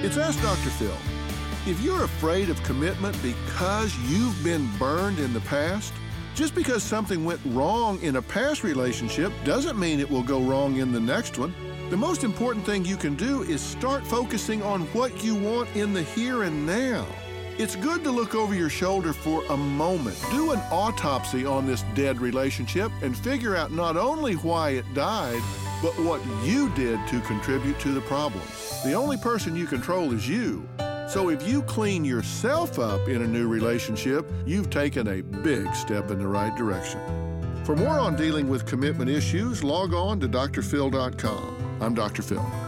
It's Ask Dr. Phil. If you're afraid of commitment because you've been burned in the past, just because something went wrong in a past relationship doesn't mean it will go wrong in the next one. The most important thing you can do is start focusing on what you want in the here and now. It's good to look over your shoulder for a moment. Do an autopsy on this dead relationship and figure out not only why it died, but what you did to contribute to the problem. The only person you control is you. So if you clean yourself up in a new relationship, you've taken a big step in the right direction. For more on dealing with commitment issues, log on to drphil.com. I'm Dr. Phil.